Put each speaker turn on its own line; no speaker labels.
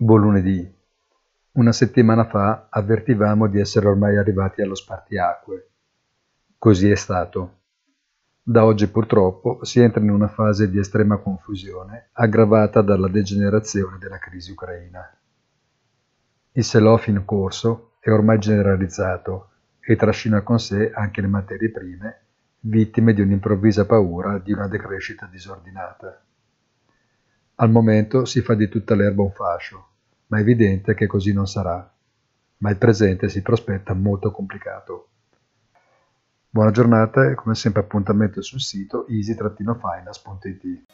Buon lunedì. Una settimana fa avvertivamo di essere ormai arrivati allo spartiacque. Così è stato. Da oggi purtroppo si entra in una fase di estrema confusione aggravata dalla degenerazione della crisi ucraina. Il sell-off in corso è ormai generalizzato e trascina con sé anche le materie prime, vittime di un'improvvisa paura di una decrescita disordinata. Al momento si fa di tutta l'erba un fascio, ma è evidente che così non sarà. Ma il presente si prospetta molto complicato. Buona giornata e come sempre appuntamento sul sito easy-finance.it.